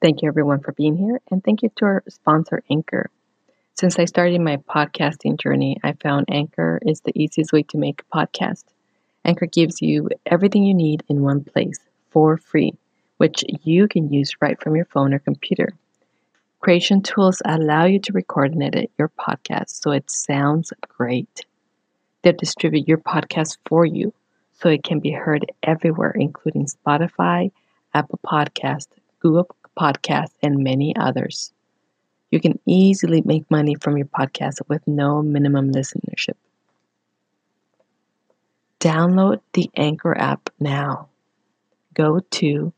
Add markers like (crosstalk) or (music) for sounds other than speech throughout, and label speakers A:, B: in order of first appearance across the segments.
A: Thank you everyone for being here, and thank you to our sponsor, Anchor. Since I started my podcasting journey, I found Anchor is the easiest way to make a podcast. Anchor gives you everything you need in one place for free, which you can use right from your phone or computer. Creation tools allow you to record and edit your podcast so it sounds great. They'll distribute your podcast for you so it can be heard everywhere, including Spotify, Apple Podcast, Google Podcast, and many others. You can easily make money from your podcast with no minimum listenership. Download the Anchor app now. Go to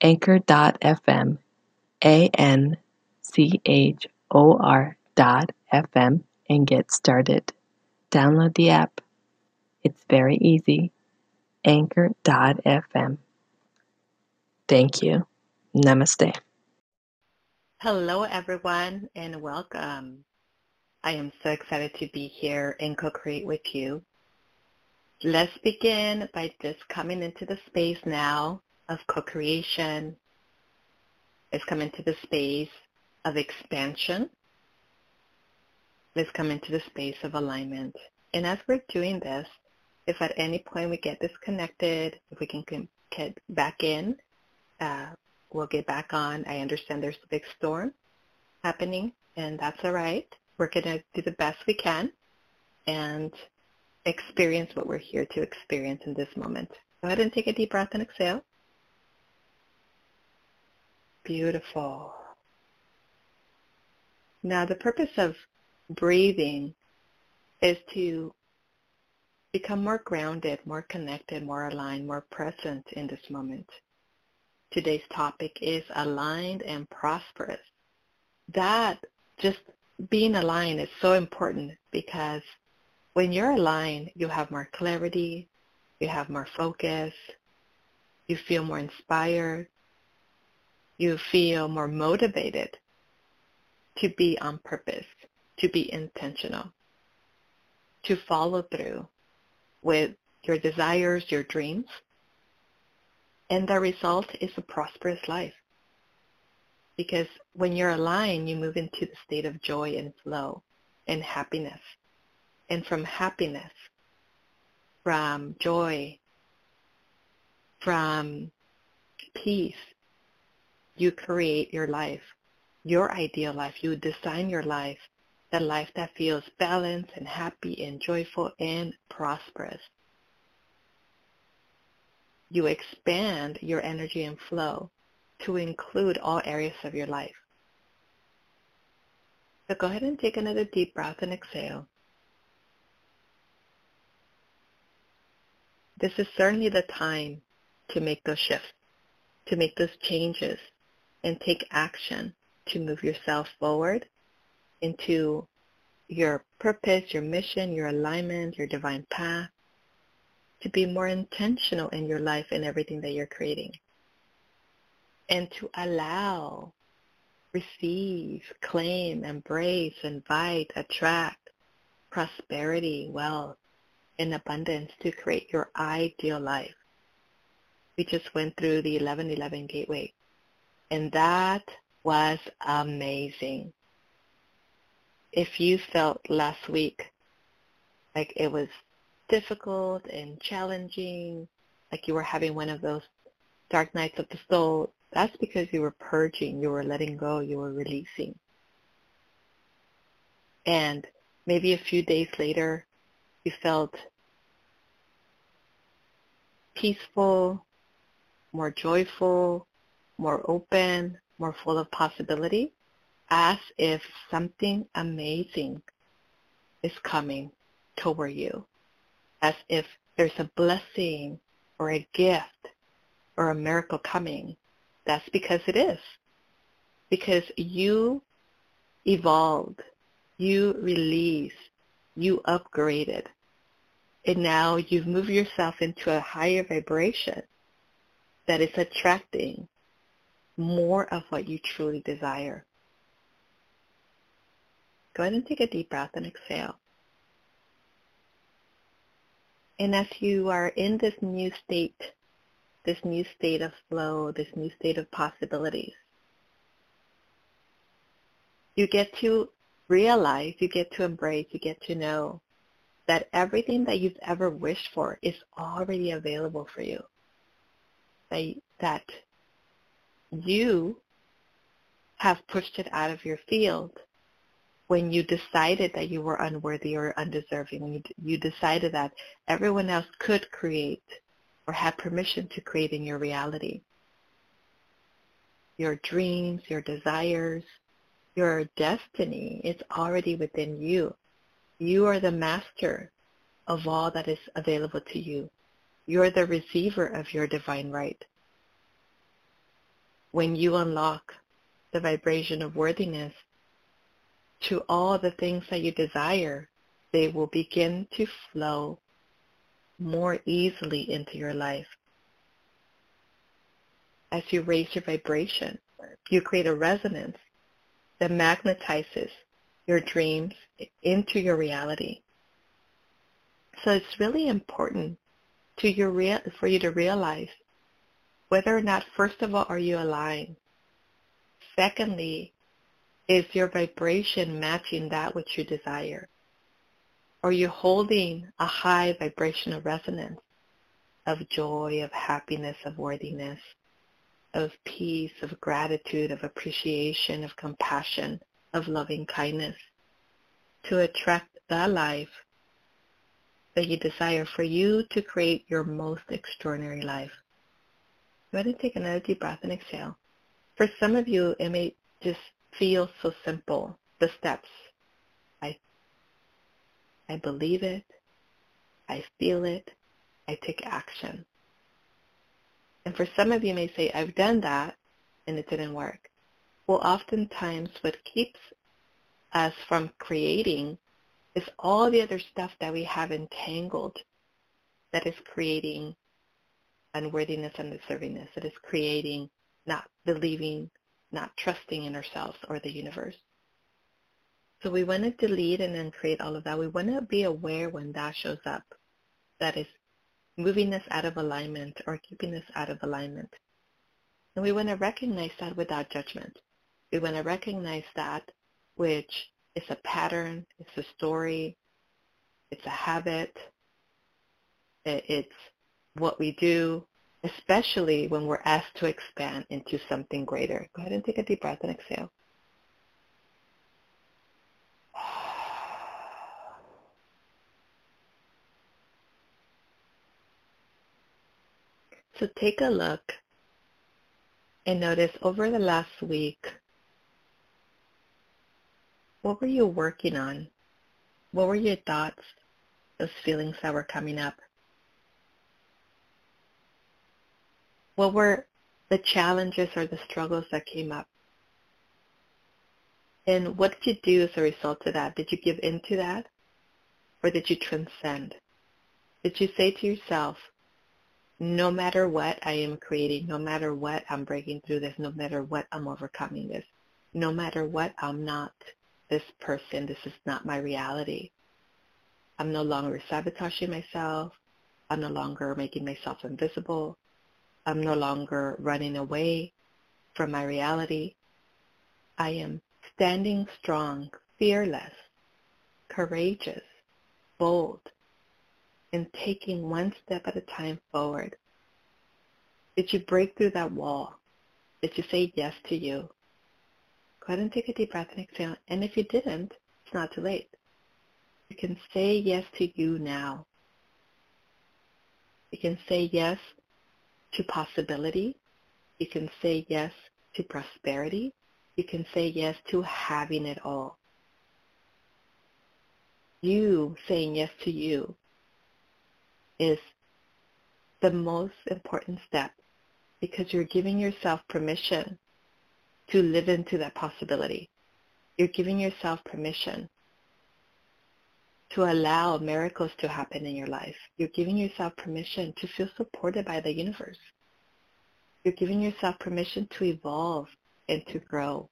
A: anchor.fm, A N C H O R dot FM, and get started. Download the app. It's very easy. Anchor.fm. Thank you. Namaste.
B: Hello, everyone, and welcome. I am so excited to be here and co-create with you. Let's begin by just coming into the space now of co-creation. Let's come into the space of expansion. Let's come into the space of alignment. And as we're doing this, if at any point we get disconnected, if we can get back in, uh, we'll get back on. I understand there's a big storm happening, and that's all right. We're going to do the best we can and experience what we're here to experience in this moment. Go ahead and take a deep breath and exhale. Beautiful. Now the purpose of breathing is to become more grounded, more connected, more aligned, more present in this moment. Today's topic is aligned and prosperous. That just being aligned is so important because when you're aligned, you have more clarity, you have more focus, you feel more inspired, you feel more motivated to be on purpose, to be intentional, to follow through with your desires, your dreams, and the result is a prosperous life. Because when you're aligned, you move into the state of joy and flow and happiness. And from happiness, from joy, from peace, you create your life, your ideal life. You design your life, the life that feels balanced and happy and joyful and prosperous you expand your energy and flow to include all areas of your life. So go ahead and take another deep breath and exhale. This is certainly the time to make those shifts, to make those changes, and take action to move yourself forward into your purpose, your mission, your alignment, your divine path, to be more intentional in your life and everything that you're creating. And to allow, receive, claim, embrace, invite, attract prosperity, wealth, and abundance to create your ideal life. We just went through the 1111 gateway. And that was amazing. If you felt last week like it was difficult and challenging, like you were having one of those dark nights of the soul, that's because you were purging, you were letting go, you were releasing. And maybe a few days later, you felt peaceful, more joyful, more open, more full of possibility, as if something amazing is coming toward you as if there's a blessing or a gift or a miracle coming. That's because it is. Because you evolved, you released, you upgraded. And now you've moved yourself into a higher vibration that is attracting more of what you truly desire. Go ahead and take a deep breath and exhale. And as you are in this new state, this new state of flow, this new state of possibilities, you get to realize, you get to embrace, you get to know that everything that you've ever wished for is already available for you. That, that you have pushed it out of your field when you decided that you were unworthy or undeserving, when you, decided that everyone else could create or had permission to create in your reality. Your dreams, your desires, your destiny is already within you. You are the master of all that is available to you. You're the receiver of your divine right. When you unlock the vibration of worthiness to all the things that you desire, they will begin to flow more easily into your life. As you raise your vibration, you create a resonance that magnetizes your dreams into your reality. So it's really important to your real, for you to realize whether or not, first of all, are you aligned? Secondly, is your vibration matching that which you desire? Are you holding a high vibrational resonance of joy, of happiness, of worthiness, of peace, of gratitude, of appreciation, of compassion, of loving kindness to attract the life that you desire for you to create your most extraordinary life. Go ahead and take another deep breath and exhale. For some of you, it may just feel so simple, the steps. I, I believe it. I feel it. I take action. And for some of you may say, I've done that and it didn't work. Well, oftentimes what keeps us from creating is all the other stuff that we have entangled that is creating unworthiness and deservingness, that is creating not believing, not trusting in ourselves or the universe. So we want to delete and then create all of that. We want to be aware when that shows up. That is moving us out of alignment or keeping us out of alignment. And we want to recognize that without judgment. We want to recognize that which is a pattern, it's a story, it's a habit, it's what we do, especially when we're asked to expand into something greater. Go ahead and take a deep breath and exhale. So take a look and notice over the last week, what were you working on? What were your thoughts, those feelings that were coming up? What were the challenges or the struggles that came up? And what did you do as a result of that? Did you give in to that? Or did you transcend? Did you say to yourself, no matter what I am creating, no matter what I'm breaking through this, no matter what I'm overcoming this, no matter what I'm not this person, this is not my reality. I'm no longer sabotaging myself. I'm no longer making myself invisible. I'm no longer running away from my reality. I am standing strong, fearless, courageous, bold, and taking one step at a time forward. Did you break through that wall? Did you say yes to you? Go ahead and take a deep breath and exhale. And if you didn't, it's not too late. You can say yes to you now. You can say yes to possibility. You can say yes to prosperity. You can say yes to having it all. You saying yes to you is the most important step because you're giving yourself permission to live into that possibility. You're giving yourself permission to allow miracles to happen in your life. You're giving yourself permission to feel supported by the universe. You're giving yourself permission to evolve and to grow,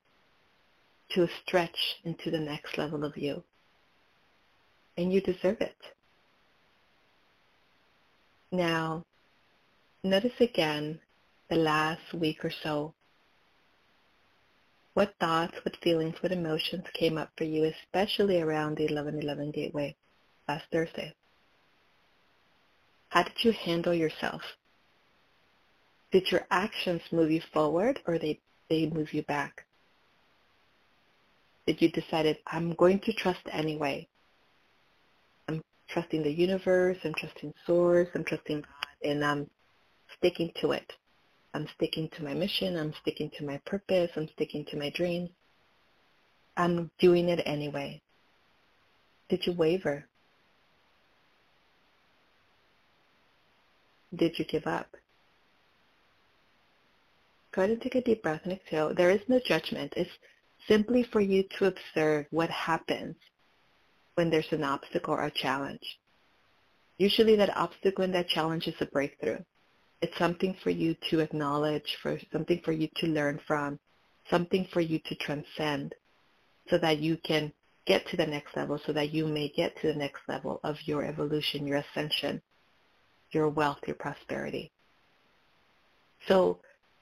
B: to stretch into the next level of you. And you deserve it. Now, notice again the last week or so. What thoughts, what feelings, what emotions came up for you, especially around the 1111 Gateway last Thursday? How did you handle yourself? Did your actions move you forward or they, they move you back? Did you decide, I'm going to trust anyway? I'm trusting the universe, I'm trusting source, I'm trusting God, and I'm sticking to it. I'm sticking to my mission. I'm sticking to my purpose. I'm sticking to my dreams. I'm doing it anyway. Did you waver? Did you give up? Go ahead and take a deep breath and exhale. There is no judgment. It's simply for you to observe what happens when there's an obstacle or a challenge. Usually that obstacle and that challenge is a breakthrough. It's something for you to acknowledge, for something for you to learn from, something for you to transcend so that you can get to the next level, so that you may get to the next level of your evolution, your ascension, your wealth, your prosperity. So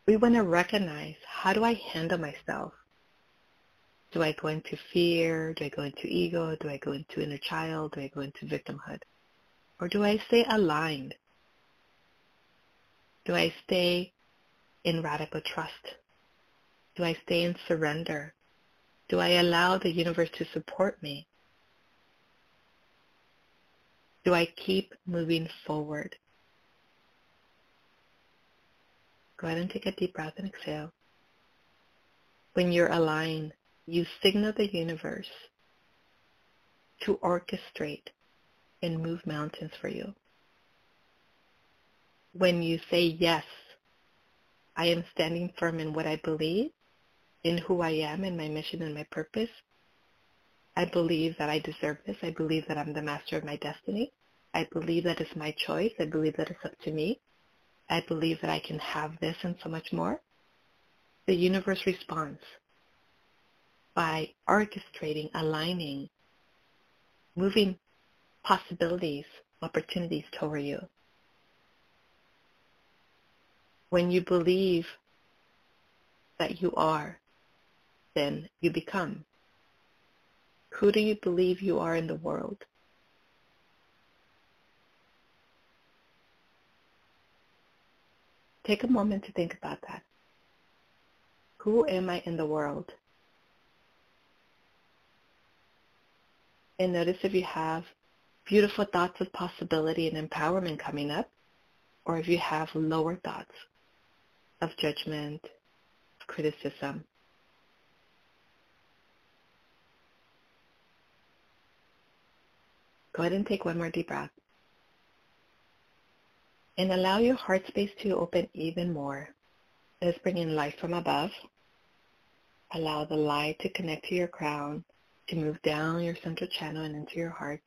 B: we want to recognize how do I handle myself? Do I go into fear? Do I go into ego? Do I go into inner child? Do I go into victimhood? Or do I stay aligned do I stay in radical trust? Do I stay in surrender? Do I allow the universe to support me? Do I keep moving forward? Go ahead and take a deep breath and exhale. When you're aligned, you signal the universe to orchestrate and move mountains for you when you say yes, I am standing firm in what I believe, in who I am, in my mission and my purpose. I believe that I deserve this. I believe that I'm the master of my destiny. I believe that it's my choice. I believe that it's up to me. I believe that I can have this and so much more. The universe responds by orchestrating, aligning, moving possibilities, opportunities toward you when you believe that you are, then you become. Who do you believe you are in the world? Take a moment to think about that. Who am I in the world? And notice if you have beautiful thoughts of possibility and empowerment coming up, or if you have lower thoughts of judgment, of criticism. Go ahead and take one more deep breath. And allow your heart space to open even more. Let's bring in light from above. Allow the light to connect to your crown, to move down your central channel and into your heart.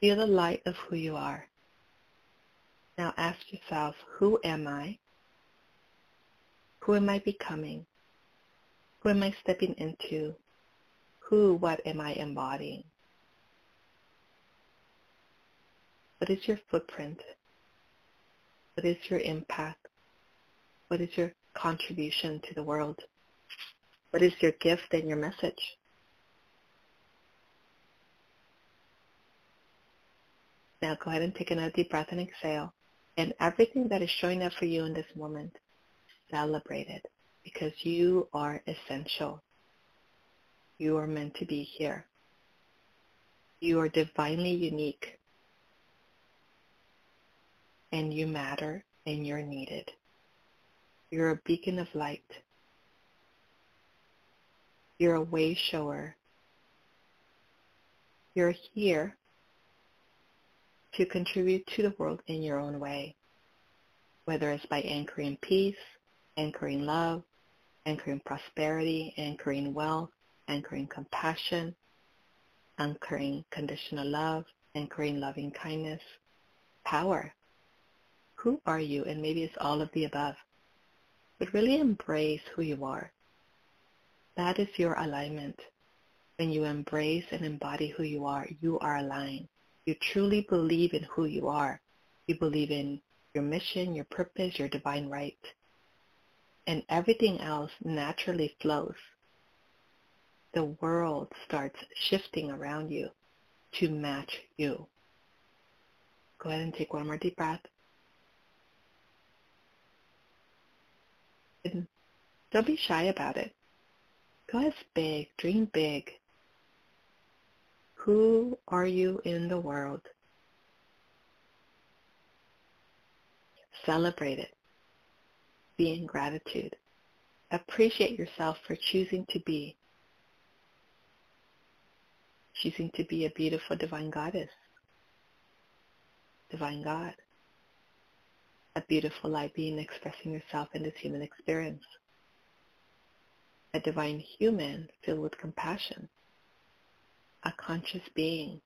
B: Feel the light of who you are. Now ask yourself, who am I? Who am I becoming? Who am I stepping into? Who, what am I embodying? What is your footprint? What is your impact? What is your contribution to the world? What is your gift and your message? Now go ahead and take another deep breath and exhale. And everything that is showing up for you in this moment, celebrate it because you are essential. You are meant to be here. You are divinely unique. And you matter and you're needed. You're a beacon of light. You're a way shower. You're here to contribute to the world in your own way, whether it's by anchoring peace, anchoring love, anchoring prosperity, anchoring wealth, anchoring compassion, anchoring conditional love, anchoring loving kindness, power. Who are you? And maybe it's all of the above. But really embrace who you are. That is your alignment. When you embrace and embody who you are, you are aligned you truly believe in who you are. You believe in your mission, your purpose, your divine right. and everything else naturally flows. The world starts shifting around you to match you. Go ahead and take one more deep breath. And don't be shy about it. Go ahead, big, dream big. Who are you in the world? Celebrate it. Be in gratitude. Appreciate yourself for choosing to be. Choosing to be a beautiful divine goddess. Divine God. A beautiful light being expressing yourself in this human experience. A divine human filled with compassion. A conscious being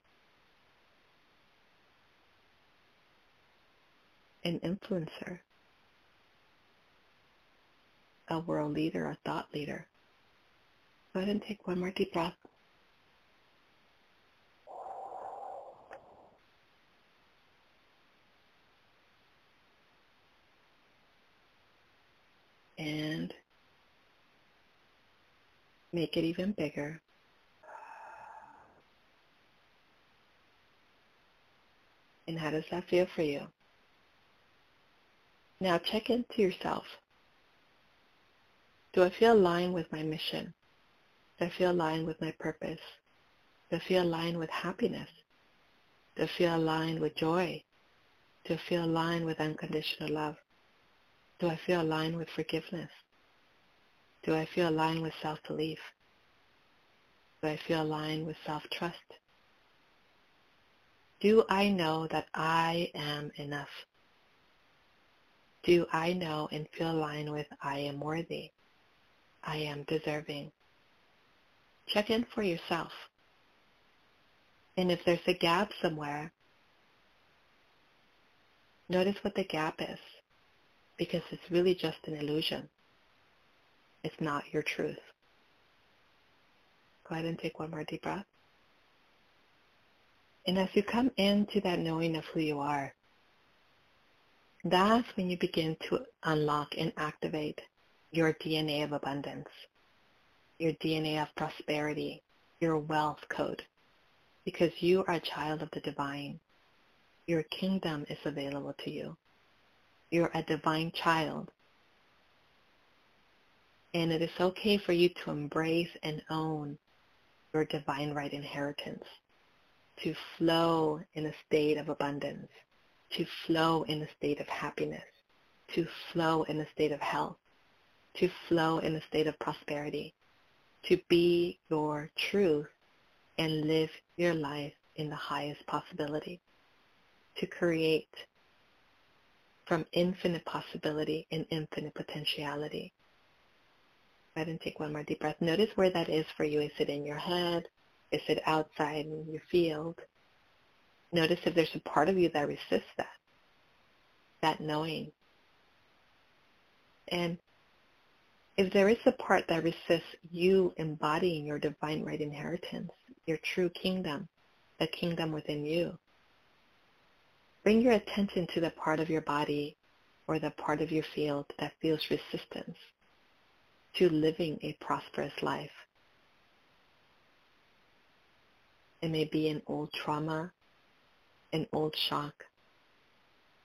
B: an influencer, a world leader, a thought leader. Go ahead and take one more deep breath. And make it even bigger. And how does that feel for you? Now check into yourself. Do I feel aligned with my mission? Do I feel aligned with my purpose? Do I feel aligned with happiness? Do I feel aligned with joy? Do I feel aligned with unconditional love? Do I feel aligned with forgiveness? Do I feel aligned with self-belief? Do I feel aligned with self-trust? Do I know that I am enough? do I know and feel aligned with I am worthy? I am deserving. Check in for yourself. And if there's a gap somewhere, notice what the gap is because it's really just an illusion. It's not your truth. Go ahead and take one more deep breath. And as you come into that knowing of who you are, that's when you begin to unlock and activate your DNA of abundance, your DNA of prosperity, your wealth code, because you are a child of the divine. Your kingdom is available to you. You're a divine child. And it is okay for you to embrace and own your divine right inheritance, to flow in a state of abundance to flow in a state of happiness, to flow in a state of health, to flow in a state of prosperity, to be your truth and live your life in the highest possibility, to create from infinite possibility and infinite potentiality. Go ahead and take one more deep breath. Notice where that is for you. Is it in your head? Is it outside in your field? Notice if there's a part of you that resists that, that knowing. And if there is a part that resists you embodying your divine right inheritance, your true kingdom, the kingdom within you, bring your attention to the part of your body or the part of your field that feels resistance to living a prosperous life. It may be an old trauma, an old shock,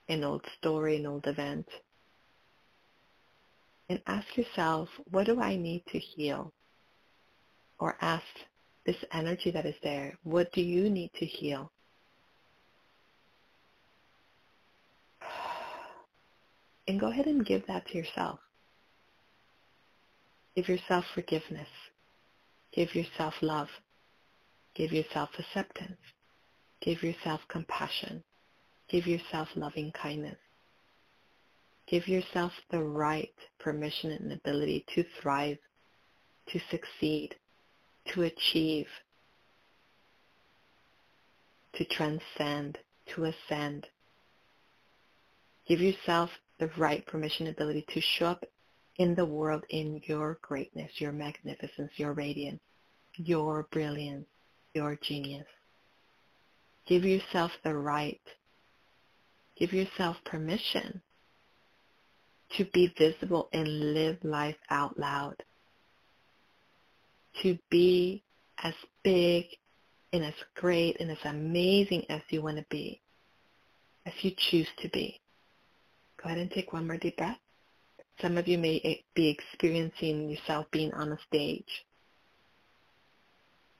B: an old story, an old event. And ask yourself, what do I need to heal? Or ask this energy that is there, what do you need to heal? (sighs) And go ahead and give that to yourself. Give yourself forgiveness. Give yourself love. Give yourself acceptance. Give yourself compassion. Give yourself loving kindness. Give yourself the right permission and ability to thrive, to succeed, to achieve, to transcend, to ascend. Give yourself the right permission and ability to show up in the world in your greatness, your magnificence, your radiance, your brilliance, your genius. Give yourself the right. Give yourself permission to be visible and live life out loud, to be as big and as great and as amazing as you want to be, as you choose to be. Go ahead and take one more deep breath. Some of you may be experiencing yourself being on a stage.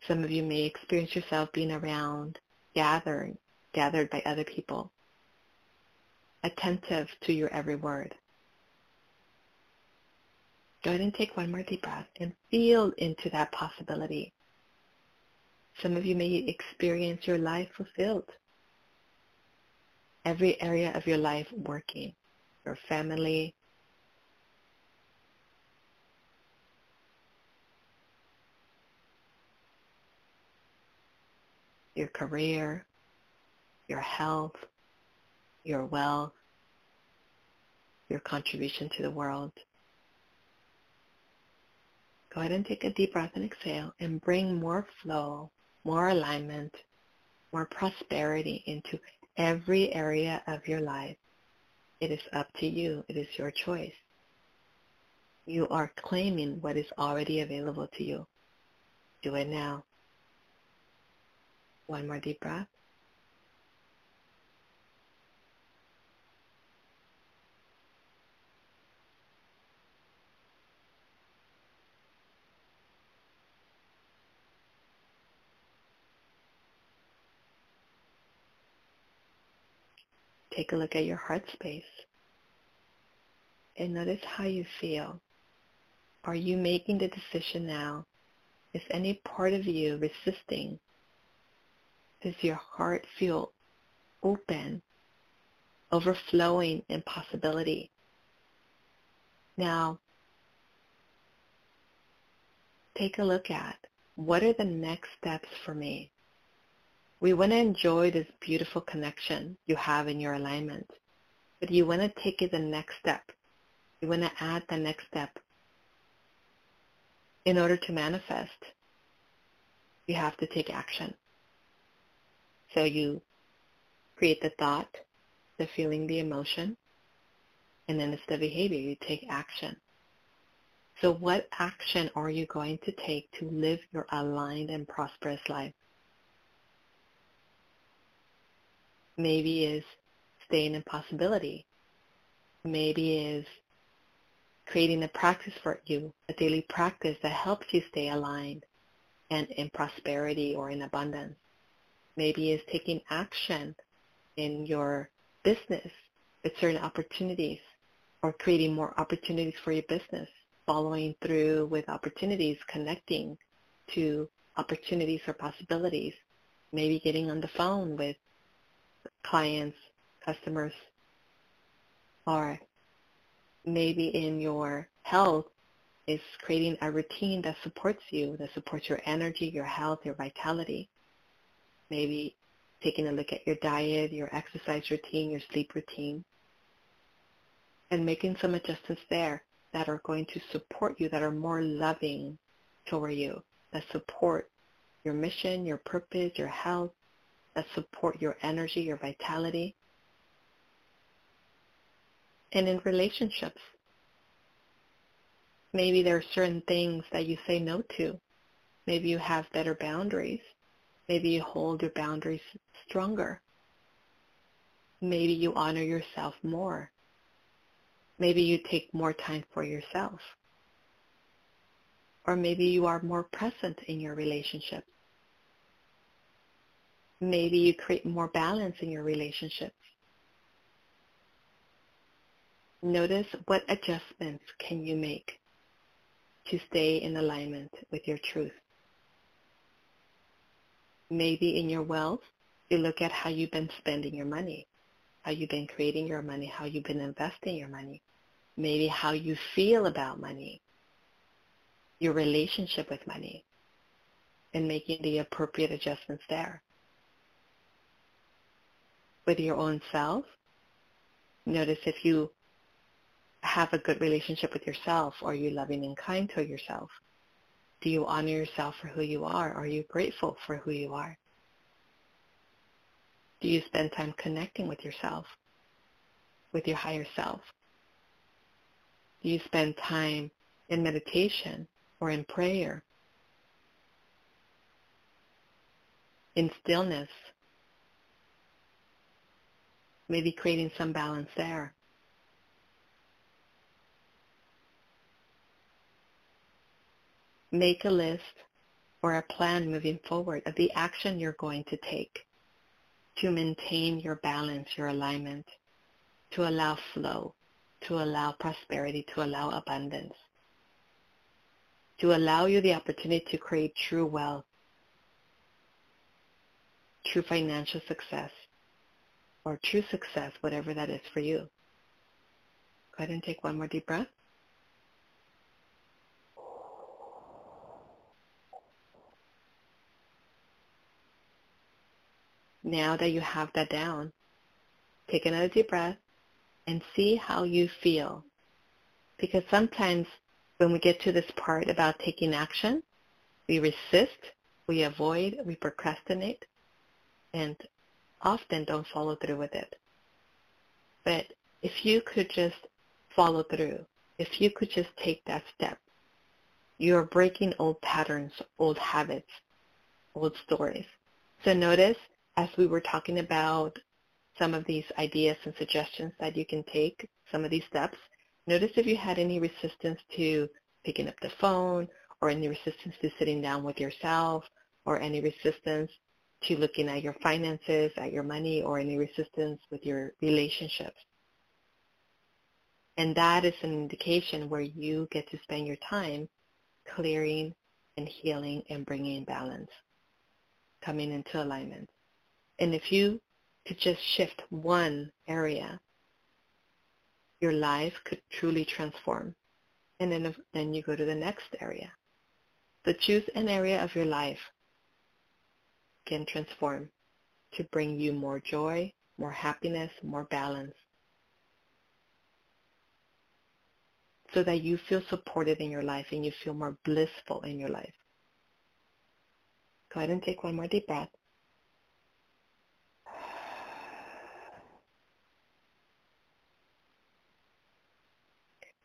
B: Some of you may experience yourself being around, gathered, gathered by other people, attentive to your every word. Go ahead and take one more deep breath and feel into that possibility. Some of you may experience your life fulfilled. Every area of your life working. Your family, your career, your health, your wealth, your contribution to the world. Go ahead and take a deep breath and exhale and bring more flow, more alignment, more prosperity into every area of your life. It is up to you. It is your choice. You are claiming what is already available to you. Do it now. One more deep breath. Take a look at your heart space and notice how you feel. Are you making the decision now? Is any part of you resisting does your heart feel open, overflowing in possibility? Now, take a look at what are the next steps for me? We want to enjoy this beautiful connection you have in your alignment, but you want to take it the next step. You want to add the next step. In order to manifest, you have to take action. So you create the thought, the feeling, the emotion, and then it's the behavior. You take action. So what action are you going to take to live your aligned and prosperous life? Maybe is staying in possibility. Maybe is creating a practice for you, a daily practice that helps you stay aligned and in prosperity or in abundance maybe is taking action in your business with certain opportunities or creating more opportunities for your business, following through with opportunities, connecting to opportunities or possibilities, maybe getting on the phone with clients, customers, or maybe in your health is creating a routine that supports you, that supports your energy, your health, your vitality maybe taking a look at your diet, your exercise routine, your sleep routine, and making some adjustments there that are going to support you, that are more loving toward you, that support your mission, your purpose, your health, that support your energy, your vitality. And in relationships, maybe there are certain things that you say no to. Maybe you have better boundaries. Maybe you hold your boundaries stronger. Maybe you honor yourself more. Maybe you take more time for yourself. Or maybe you are more present in your relationship. Maybe you create more balance in your relationships. Notice what adjustments can you make to stay in alignment with your truth maybe in your wealth, you look at how you've been spending your money, how you've been creating your money, how you've been investing your money, maybe how you feel about money, your relationship with money, and making the appropriate adjustments there. With your own self, notice if you have a good relationship with yourself, are you loving and kind to yourself? Do you honor yourself for who you are? Are you grateful for who you are? Do you spend time connecting with yourself, with your higher self? do you spend time in meditation or in prayer? In stillness? Maybe creating some balance there. Make a list or a plan moving forward of the action you're going to take to maintain your balance, your alignment, to allow flow, to allow prosperity, to allow abundance, to allow you the opportunity to create true wealth, true financial success, or true success, whatever that is for you. Go ahead and take one more deep breath. Now that you have that down, take another deep breath and see how you feel. Because sometimes when we get to this part about taking action, we resist, we avoid, we procrastinate, and often don't follow through with it. But if you could just follow through, if you could just take that step, you're breaking old patterns, old habits, old stories. So notice as we were talking about some of these ideas and suggestions that you can take, some of these steps, notice if you had any resistance to picking up the phone or any resistance to sitting down with yourself or any resistance to looking at your finances, at your money, or any resistance with your relationships. And that is an indication where you get to spend your time clearing and healing and bringing balance, coming into alignment. And if you could just shift one area, your life could truly transform. And then, then you go to the next area. So choose an area of your life can transform to bring you more joy, more happiness, more balance. So that you feel supported in your life and you feel more blissful in your life. Go ahead and take one more deep breath.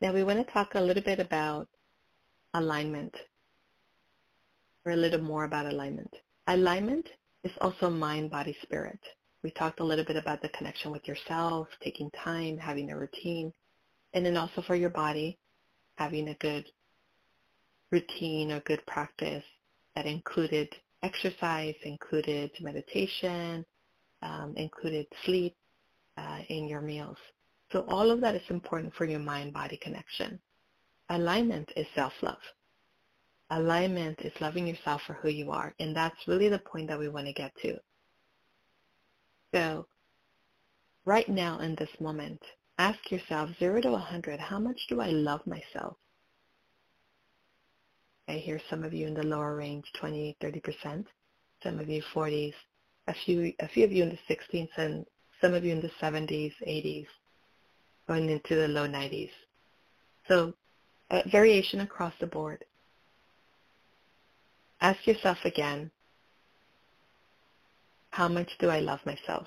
B: Now we want to talk a little bit about alignment, or a little more about alignment. Alignment is also mind, body, spirit. We talked a little bit about the connection with yourself, taking time, having a routine, and then also for your body, having a good routine or good practice that included exercise, included meditation, um, included sleep uh, in your meals. So all of that is important for your mind-body connection. Alignment is self-love. Alignment is loving yourself for who you are. And that's really the point that we want to get to. So right now in this moment, ask yourself 0 to 100, how much do I love myself? I hear some of you in the lower range, 20, 30%, some of you 40s, a few, a few of you in the 60s, and some of you in the 70s, 80s going into the low 90s. So uh, variation across the board. Ask yourself again, how much do I love myself?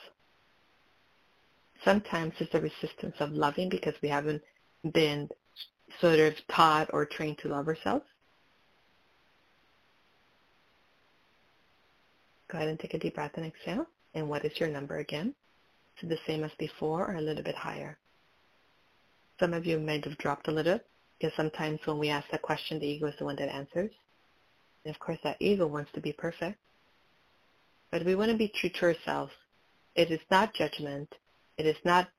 B: Sometimes it's a resistance of loving because we haven't been sort of taught or trained to love ourselves. Go ahead and take a deep breath and exhale. And what is your number again? It the same as before or a little bit higher? Some of you might have dropped a little because sometimes when we ask that question, the ego is the one that answers. And of course, that ego wants to be perfect. But we want to be true to ourselves. It is not judgment. It is not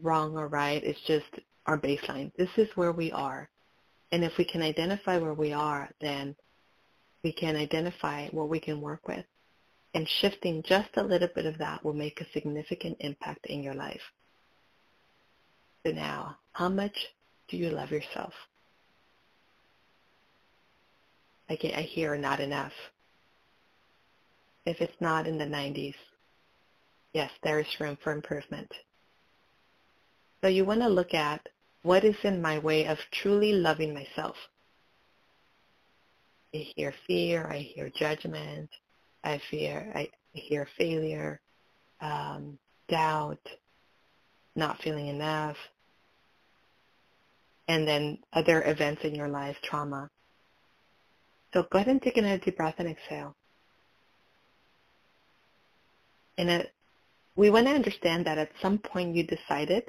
B: wrong or right. It's just our baseline. This is where we are. And if we can identify where we are, then we can identify what we can work with. And shifting just a little bit of that will make a significant impact in your life. So now, how much do you love yourself? I, get, I hear not enough. If it's not in the 90s, yes, there is room for improvement. So you want to look at what is in my way of truly loving myself. I hear fear, I hear judgment, I fear, I hear failure, um, doubt, not feeling enough, and then other events in your life, trauma. So go ahead and take another deep breath and exhale. And it, we want to understand that at some point you decided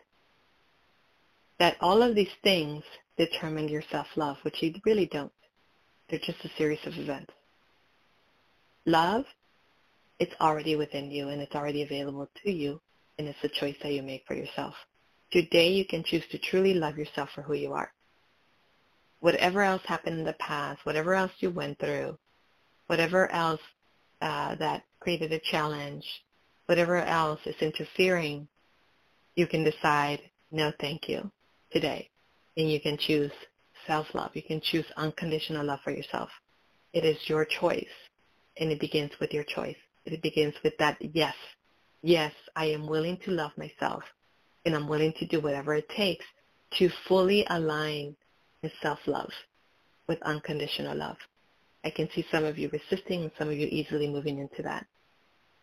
B: that all of these things determine your self-love, which you really don't. They're just a series of events. Love, it's already within you and it's already available to you, and it's a choice that you make for yourself. Today you can choose to truly love yourself for who you are. Whatever else happened in the past, whatever else you went through, whatever else uh, that created a challenge, whatever else is interfering, you can decide, no thank you, today. And you can choose self-love. You can choose unconditional love for yourself. It is your choice. And it begins with your choice. It begins with that yes. Yes, I am willing to love myself. And I'm willing to do whatever it takes to fully align with self-love with unconditional love. I can see some of you resisting and some of you easily moving into that.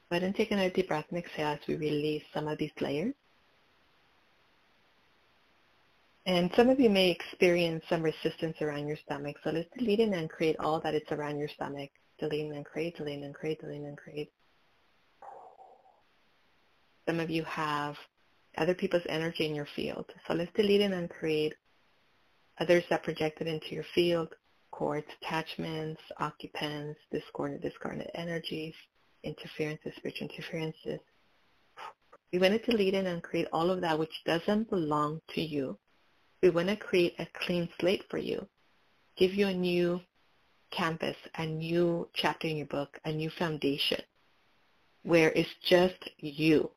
B: Go ahead and take another deep breath and exhale as we release some of these layers. And some of you may experience some resistance around your stomach. So let's delete and create all that is around your stomach. Delete and create, delete and create, delete and create. Some of you have other people's energy in your field. So let's delete and create others that projected into your field, cords, attachments, occupants, discordant, discordant energies, interferences, spiritual interferences. We want to delete and create all of that which doesn't belong to you we want to create a clean slate for you, give you a new canvas, a new chapter in your book, a new foundation where it's just you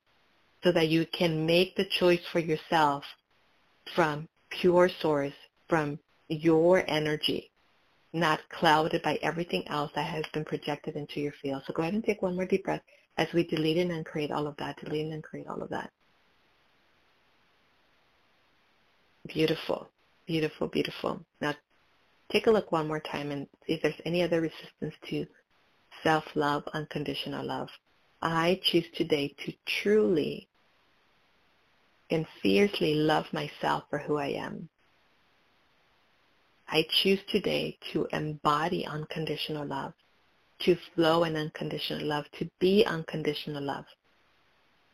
B: so that you can make the choice for yourself from pure source, from your energy, not clouded by everything else that has been projected into your field. So go ahead and take one more deep breath as we delete and create all of that, delete and create all of that. Beautiful, beautiful, beautiful. Now take a look one more time and see if there's any other resistance to self-love, unconditional love. I choose today to truly and fiercely love myself for who I am. I choose today to embody unconditional love, to flow in unconditional love, to be unconditional love.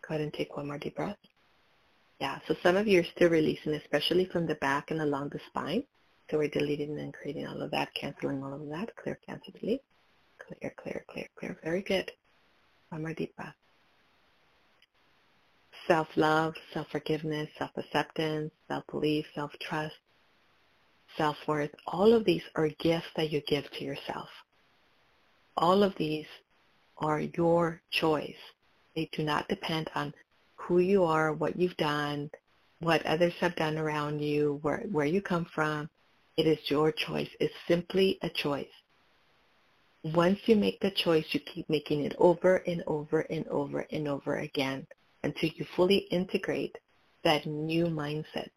B: Go ahead and take one more deep breath. Yeah, so some of you are still releasing, especially from the back and along the spine. So we're deleting and creating all of that, canceling all of that. Clear, cancel, delete. Clear, clear, clear, clear. Very good. One more deep breath. Self-love, self-forgiveness, self-acceptance, self-belief, self-trust, self-worth. All of these are gifts that you give to yourself. All of these are your choice. They do not depend on who you are, what you've done, what others have done around you, where, where you come from. It is your choice. It's simply a choice. Once you make the choice, you keep making it over and over and over and over again until you fully integrate that new mindset,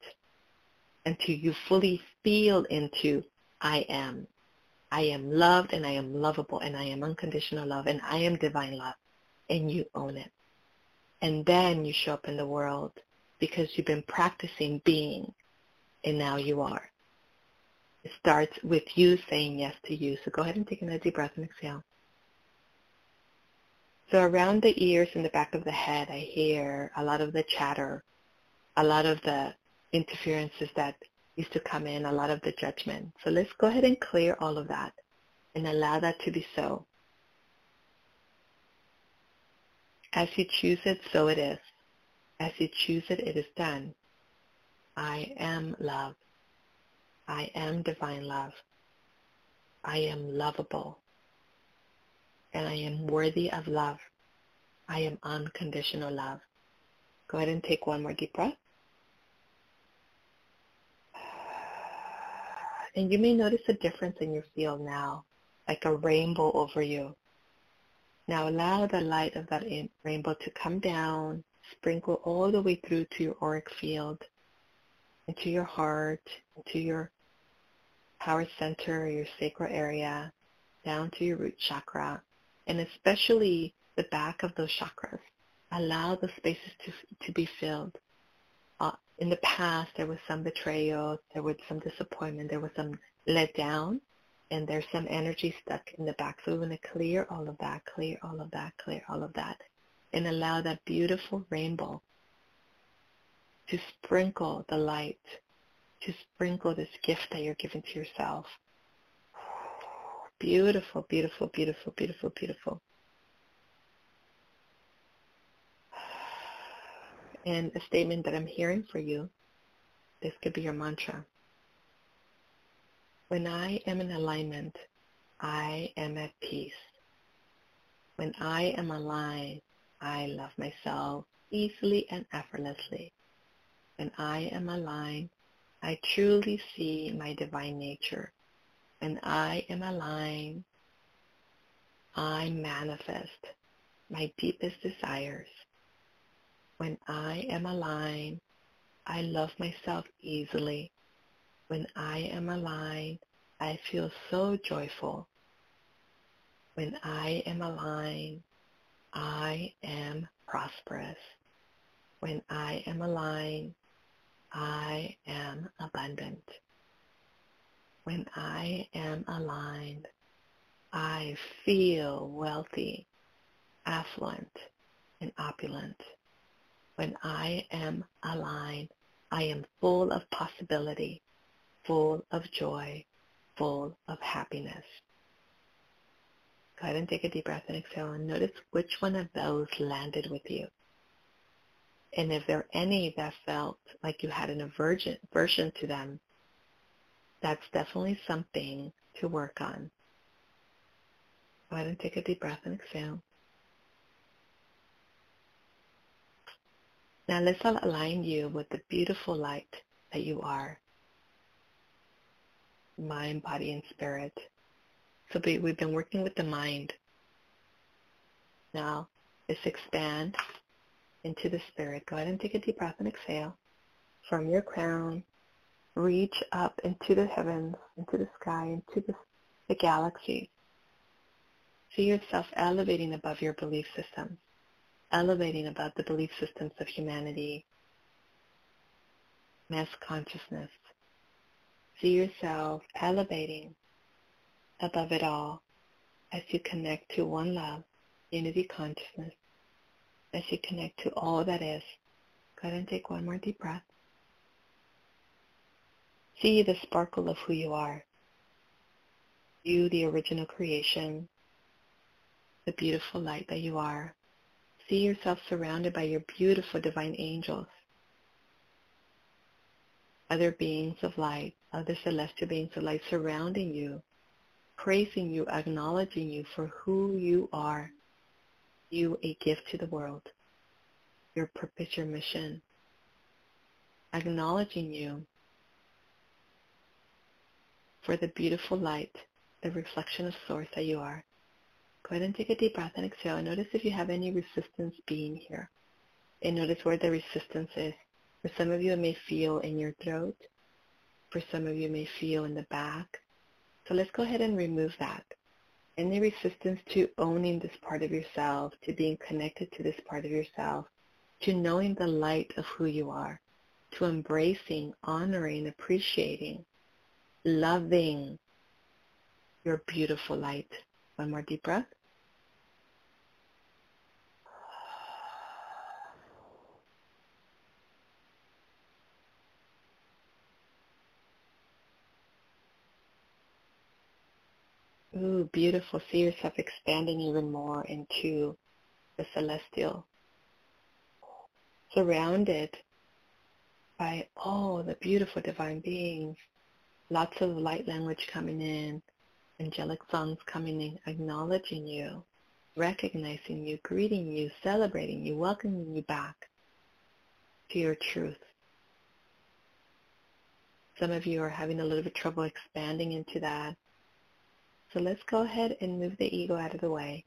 B: until you fully feel into I am. I am loved and I am lovable and I am unconditional love and I am divine love and you own it and then you show up in the world because you've been practicing being and now you are. It starts with you saying yes to you. So go ahead and take another deep breath and exhale. So around the ears and the back of the head, I hear a lot of the chatter, a lot of the interferences that used to come in, a lot of the judgment. So let's go ahead and clear all of that and allow that to be so. As you choose it, so it is. As you choose it, it is done. I am love. I am divine love. I am lovable. And I am worthy of love. I am unconditional love. Go ahead and take one more deep breath. And you may notice a difference in your field now, like a rainbow over you. Now allow the light of that rainbow to come down, sprinkle all the way through to your auric field, into your heart, into your power center, your sacral area, down to your root chakra, and especially the back of those chakras. Allow the spaces to, to be filled. uh, in the past there was some betrayal, there was some disappointment, there was some let down, and there's some energy stuck in the back. So we want to clear all of that, clear all of that, clear all of that, and allow that beautiful rainbow to sprinkle the light, to sprinkle this gift that you're giving to yourself. Beautiful, beautiful, beautiful, beautiful, beautiful. And a statement that I'm hearing for you, this could be your mantra. When I am in alignment, I am at peace. When I am aligned, I love myself easily and effortlessly. When I am aligned, I truly see my divine nature. When I am aligned, I manifest my deepest desires. When I am aligned, I love myself easily. When I am aligned, I feel so joyful. When I am aligned, I am prosperous. When I am aligned, I am abundant. When I am aligned, I feel wealthy, affluent, and opulent. When I am aligned, I am full of possibility, full of joy, full of happiness. Go ahead and take a deep breath and exhale and notice which one of those landed with you. And if there are any that felt like you had an aversion, aversion to them, that's definitely something to work on. Go ahead and take a deep breath and exhale. Now let's align you with the beautiful light that you are. Mind, body, and spirit. So we've been working with the mind. Now let's expand into the spirit. Go ahead and take a deep breath and exhale. From your crown, reach up into the heavens, into the sky, into the, the galaxy. See yourself elevating above your belief systems, elevating above the belief systems of humanity, mass consciousness. See yourself elevating above it all as you connect to one love, unity consciousness, as you connect to all that is. Go ahead and take one more deep breath. See the sparkle of who you are. You, the original creation, the beautiful light that you are. See yourself surrounded by your beautiful divine angels, other beings of light, other celestial beings of light surrounding you, praising you, acknowledging you for who you are you a gift to the world, your purpose, your mission, acknowledging you for the beautiful light, the reflection of source that you are. Go ahead and take a deep breath and exhale and notice if you have any resistance being here. And notice where the resistance is. For some of you, it may feel in your throat. For some of you, it may feel in the back. So let's go ahead and remove that any resistance to owning this part of yourself, to being connected to this part of yourself, to knowing the light of who you are, to embracing, honoring, appreciating, loving your beautiful light. One more deep breath. Ooh, beautiful. See yourself expanding even more into the celestial. Surrounded by all the beautiful divine beings. Lots of light language coming in. Angelic songs coming in, acknowledging you, recognizing you, greeting you, celebrating you, welcoming you back to your truth. Some of you are having a little bit trouble expanding into that so let's go ahead and move the ego out of the way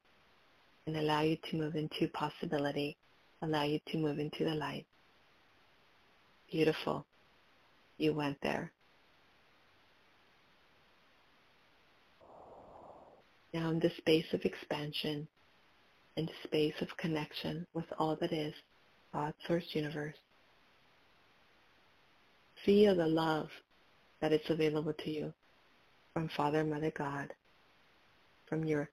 B: and allow you to move into possibility, allow you to move into the light. Beautiful. You went there. Now in the space of expansion, in the space of connection with all that is, God, Source, Universe, Feel the love that is available to you from Father, Mother, God, from your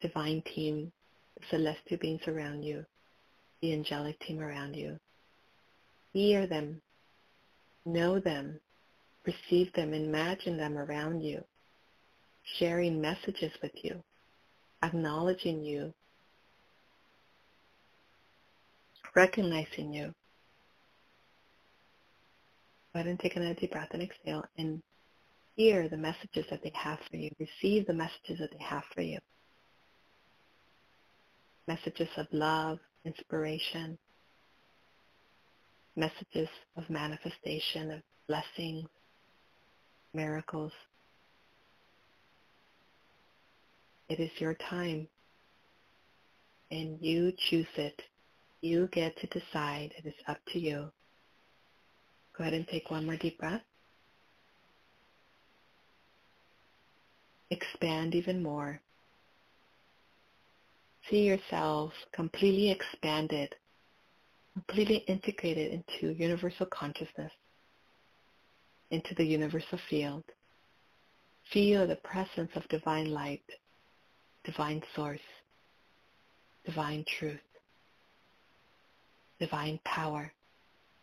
B: divine team, the celestial beings around you, the angelic team around you. Hear them, know them, receive them, imagine them around you, sharing messages with you, acknowledging you, recognizing you. Go ahead and take another deep breath and exhale and hear the messages that they have for you. Receive the messages that they have for you. Messages of love, inspiration, messages of manifestation, of blessings, miracles. It is your time and you choose it. You get to decide. It is up to you. Go ahead and take one more deep breath. Expand even more. See yourself completely expanded, completely integrated into universal consciousness, into the universal field. Feel the presence of divine light, divine source, divine truth, divine power,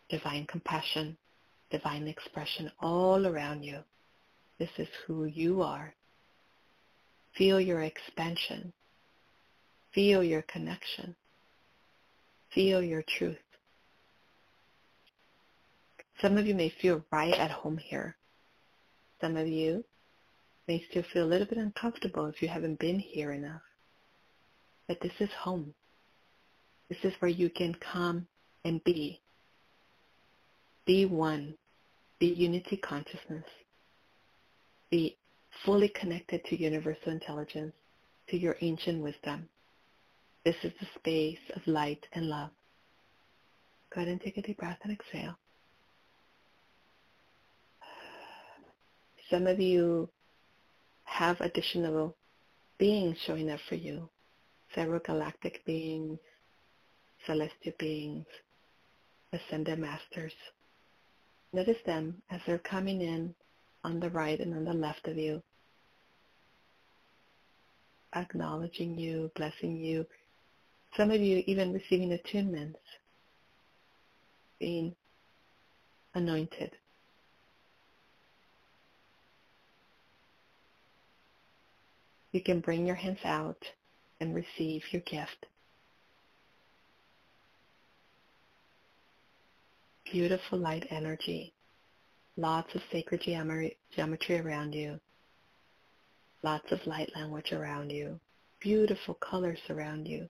B: divine compassion, divine expression all around you. This is who you are. Feel your expansion. Feel your connection. Feel your truth. Some of you may feel right at home here. Some of you may still feel a little bit uncomfortable if you haven't been here enough. But this is home. This is where you can come and be. Be one. Be unity consciousness. Be fully connected to universal intelligence, to your ancient wisdom. This is the space of light and love. Go ahead and take a deep breath and exhale. Some of you have additional beings showing up for you. Several galactic beings, celestial beings, ascended masters. Notice them as they're coming in on the right and on the left of you, acknowledging you, blessing you. Some of you even receiving attunements, being anointed. You can bring your hands out and receive your gift. Beautiful light energy. Lots of sacred geometry around you. Lots of light language around you. Beautiful colors around you.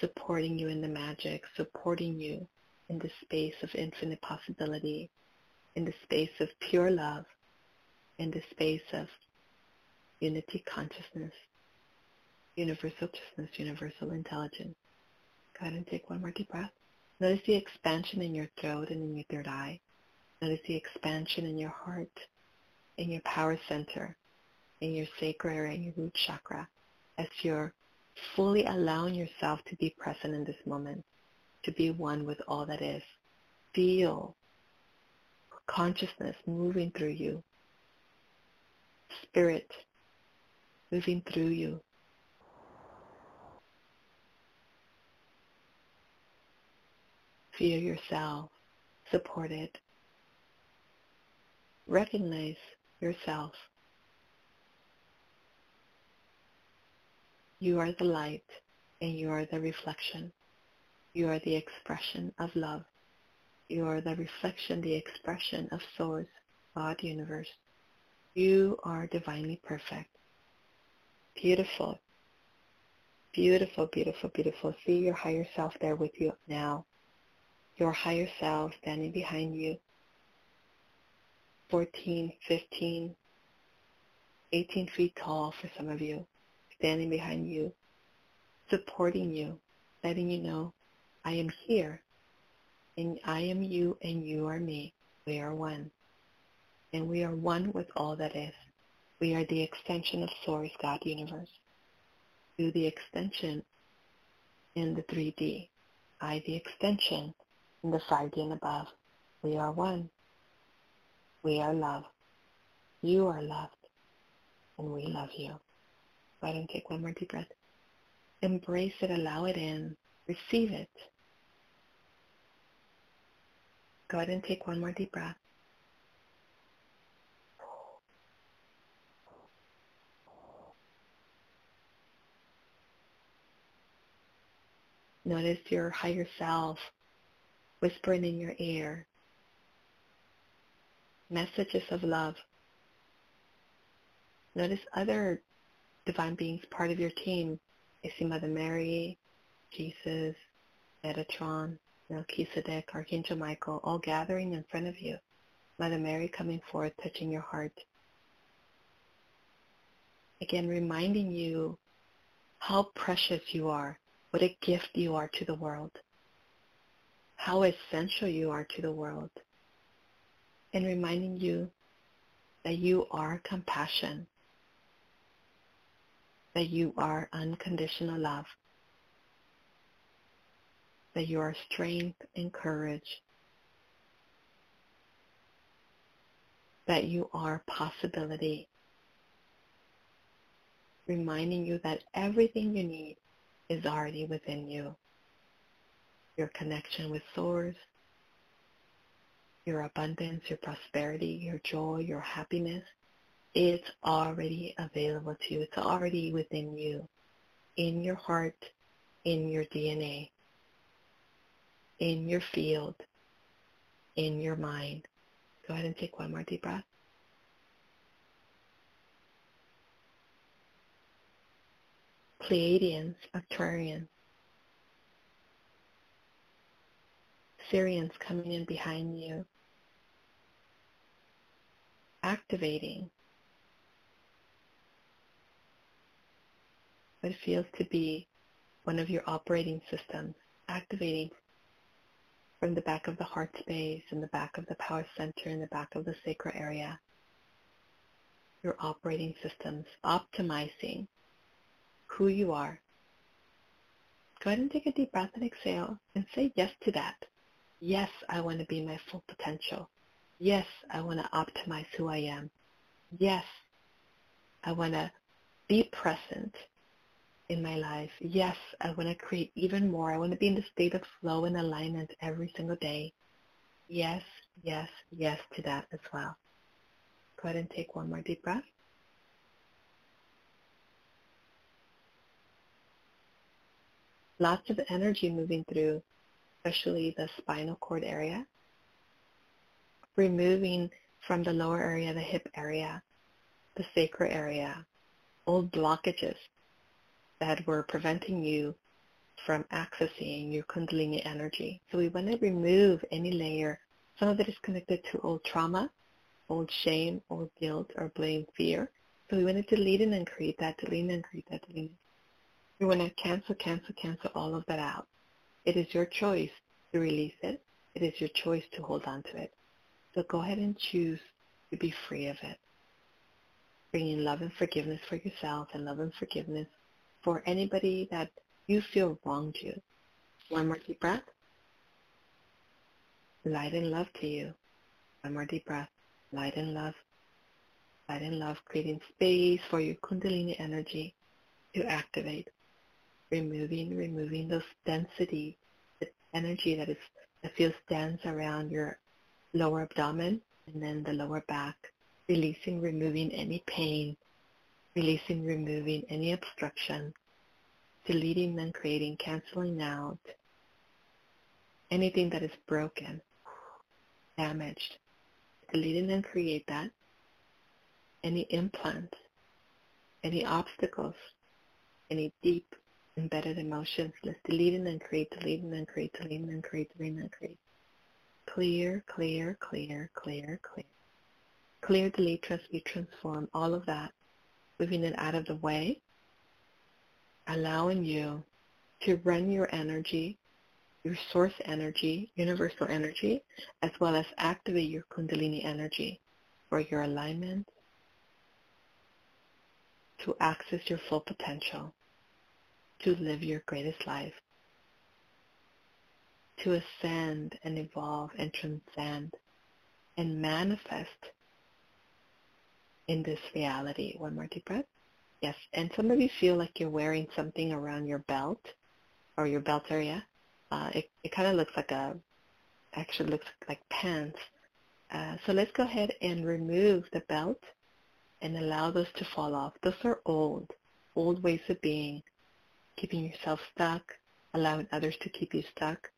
B: Supporting you in the magic, supporting you in the space of infinite possibility, in the space of pure love, in the space of unity consciousness, universal consciousness, universal intelligence. Go ahead and take one more deep breath. Notice the expansion in your throat and in your third eye. Notice the expansion in your heart, in your power center, in your sacral area, in your root chakra, as you're fully allowing yourself to be present in this moment, to be one with all that is. Feel consciousness moving through you, spirit moving through you. Feel yourself supported. Recognize yourself. You are the light and you are the reflection. You are the expression of love. You are the reflection, the expression of Source, God, Universe. You are divinely perfect. Beautiful. Beautiful, beautiful, beautiful. See your higher self there with you now. Your higher self standing behind you. 14, 15, 18 feet tall for some of you, standing behind you, supporting you, letting you know, I am here, and I am you, and you are me. We are one. And we are one with all that is. We are the extension of Source God Universe. Do the extension in the 3D. I the extension in the 5D and above. We are one. We are love. You are loved. And we love you. Go ahead and take one more deep breath. Embrace it. Allow it in. Receive it. Go ahead and take one more deep breath. Notice your higher self whispering in your ear messages of love. Notice other divine beings part of your team. I see Mother Mary, Jesus, Metatron, Melchizedek, Archangel Michael, all gathering in front of you. Mother Mary coming forth, touching your heart. Again, reminding you how precious you are, what a gift you are to the world, how essential you are to the world, and reminding you that you are compassion, that you are unconditional love, that you are strength and courage, that you are possibility, reminding you that everything you need is already within you. Your connection with Source, your abundance, your prosperity, your joy, your happiness, it's already available to you. It's already within you, in your heart, in your DNA, in your field, in your mind. Go ahead and take one more deep breath. Pleiadians, Arcturians, Sirians coming in behind you, activating what feels to be one of your operating systems, activating from the back of the heart space, in the back of the power center, in the back of the sacral area, your operating systems, optimizing who you are. Go ahead and take a deep breath and exhale and say yes to that. Yes, I want to be my full potential. Yes, I want to optimize who I am. Yes, I want to be present in my life. Yes, I want to create even more. I want to be in the state of flow and alignment every single day. Yes, yes, yes to that as well. Go ahead and take one more deep breath. Lots of energy moving through, especially the spinal cord area. Removing from the lower area, the hip area, the sacral area, old blockages that were preventing you from accessing your Kundalini energy. So we want to remove any layer. Some of it is connected to old trauma, old shame, old guilt, or blame, fear. So we want to delete and create that, delete and create that, delete it. We want to cancel, cancel, cancel all of that out. It is your choice to release it. It is your choice to hold on to it. So go ahead and choose to be free of it. Bringing love and forgiveness for yourself and love and forgiveness for anybody that you feel wronged you. One more deep breath. Light and love to you. One more deep breath. Light and love. Light and love, creating space for your Kundalini energy to activate. Removing, removing those density, the energy that is that feels dense around your lower abdomen and then the lower back. Releasing, removing any pain, releasing, removing any obstruction, deleting and creating, canceling out anything that is broken, damaged, deleting and create that, any implants, any obstacles, any deep embedded emotions, let's delete and then create, delete and then create, delete and then create, delete and create. Clear, clear, clear, clear, clear. Clear, delete, transmute, transform, all of that moving it out of the way, allowing you to run your energy, your source energy, universal energy, as well as activate your kundalini energy for your alignment to access your full potential, to live your greatest life, to ascend and evolve and transcend and manifest in this reality. One more deep breath. Yes, and some of you feel like you're wearing something around your belt or your belt area. Uh, it it kind of looks like a, actually looks like pants. Uh, so let's go ahead and remove the belt and allow those to fall off. Those are old, old ways of being, keeping yourself stuck, allowing others to keep you stuck.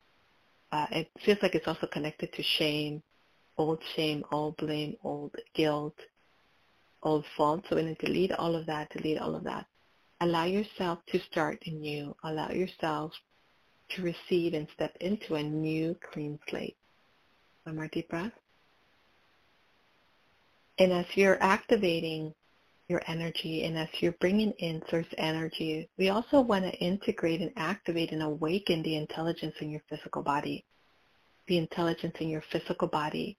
B: Uh, it feels like it's also connected to shame, old shame, old blame, old guilt, old fault. So we when you delete all of that, delete all of that. Allow yourself to start anew. Allow yourself to receive and step into a new clean slate. One more deep breath. And as you're activating your energy and as you're bringing in source energy, we also want to integrate and activate and awaken the intelligence in your physical body, the intelligence in your physical body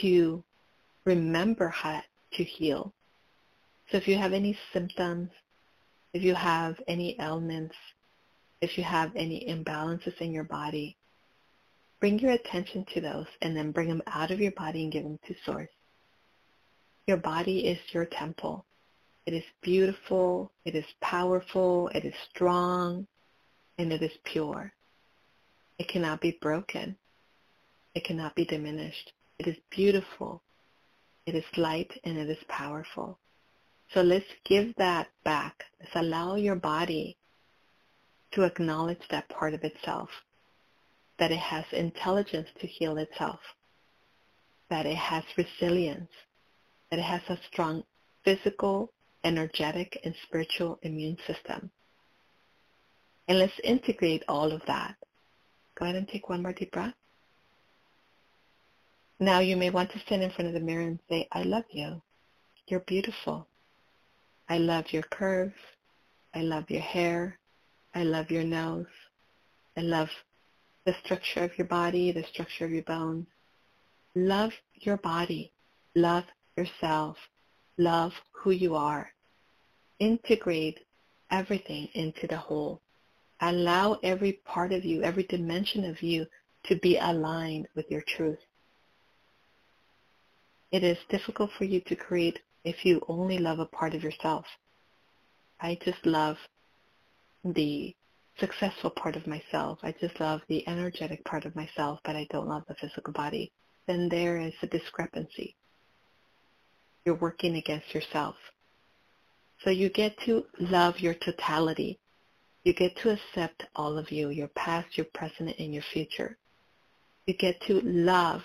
B: to remember how to heal. So if you have any symptoms, if you have any ailments, if you have any imbalances in your body, bring your attention to those and then bring them out of your body and give them to source. Your body is your temple. It is beautiful, it is powerful, it is strong, and it is pure. It cannot be broken. It cannot be diminished. It is beautiful. It is light and it is powerful. So let's give that back. Let's allow your body to acknowledge that part of itself, that it has intelligence to heal itself, that it has resilience, that it has a strong physical, energetic, and spiritual immune system. And let's integrate all of that. Go ahead and take one more deep breath. Now you may want to stand in front of the mirror and say, I love you. You're beautiful. I love your curves. I love your hair. I love your nose. I love the structure of your body, the structure of your bones. Love your body. Love yourself. Love who you are. Integrate everything into the whole. Allow every part of you, every dimension of you to be aligned with your truth. It is difficult for you to create if you only love a part of yourself. I just love the successful part of myself. I just love the energetic part of myself, but I don't love the physical body. Then there is a discrepancy. You're working against yourself. So you get to love your totality. You get to accept all of you, your past, your present, and your future. You get to love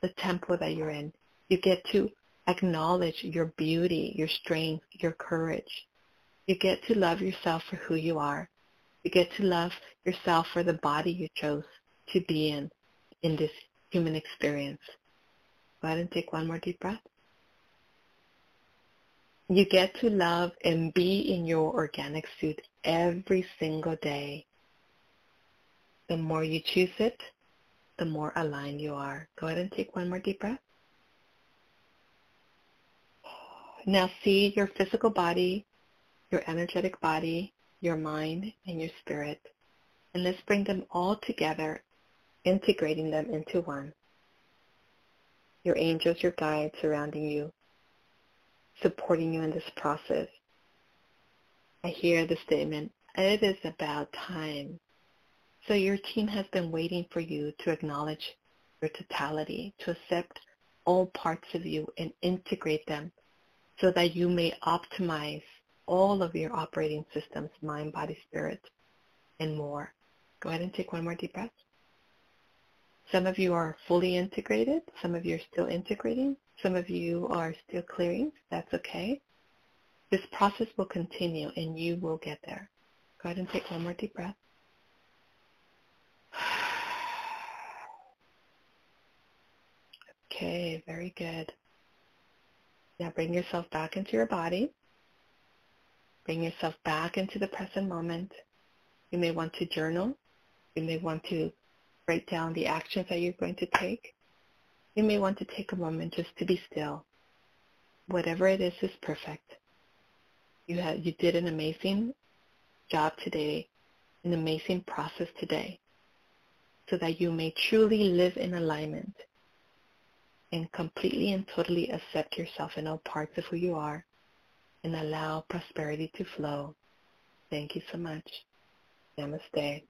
B: the temple that you're in. You get to acknowledge your beauty, your strength, your courage. You get to love yourself for who you are. You get to love yourself for the body you chose to be in, in this human experience. Go ahead and take one more deep breath. You get to love and be in your organic suit every single day. The more you choose it, the more aligned you are. Go ahead and take one more deep breath. Now see your physical body, your energetic body, your mind, and your spirit. And let's bring them all together, integrating them into one. Your angels, your guides surrounding you, supporting you in this process. I hear the statement, it is about time. So your team has been waiting for you to acknowledge your totality, to accept all parts of you and integrate them so that you may optimize all of your operating systems, mind, body, spirit, and more. Go ahead and take one more deep breath. Some of you are fully integrated. Some of you are still integrating. Some of you are still clearing. That's okay. This process will continue and you will get there. Go ahead and take one more deep breath. (sighs) Okay, very good. Now bring yourself back into your body. Bring yourself back into the present moment. You may want to journal. You may want to write down the actions that you're going to take. You may want to take a moment just to be still. Whatever it is is perfect. You have you did an amazing job today, an amazing process today, so that you may truly live in alignment and completely and totally accept yourself in all parts of who you are and allow prosperity to flow. Thank you so much. Namaste.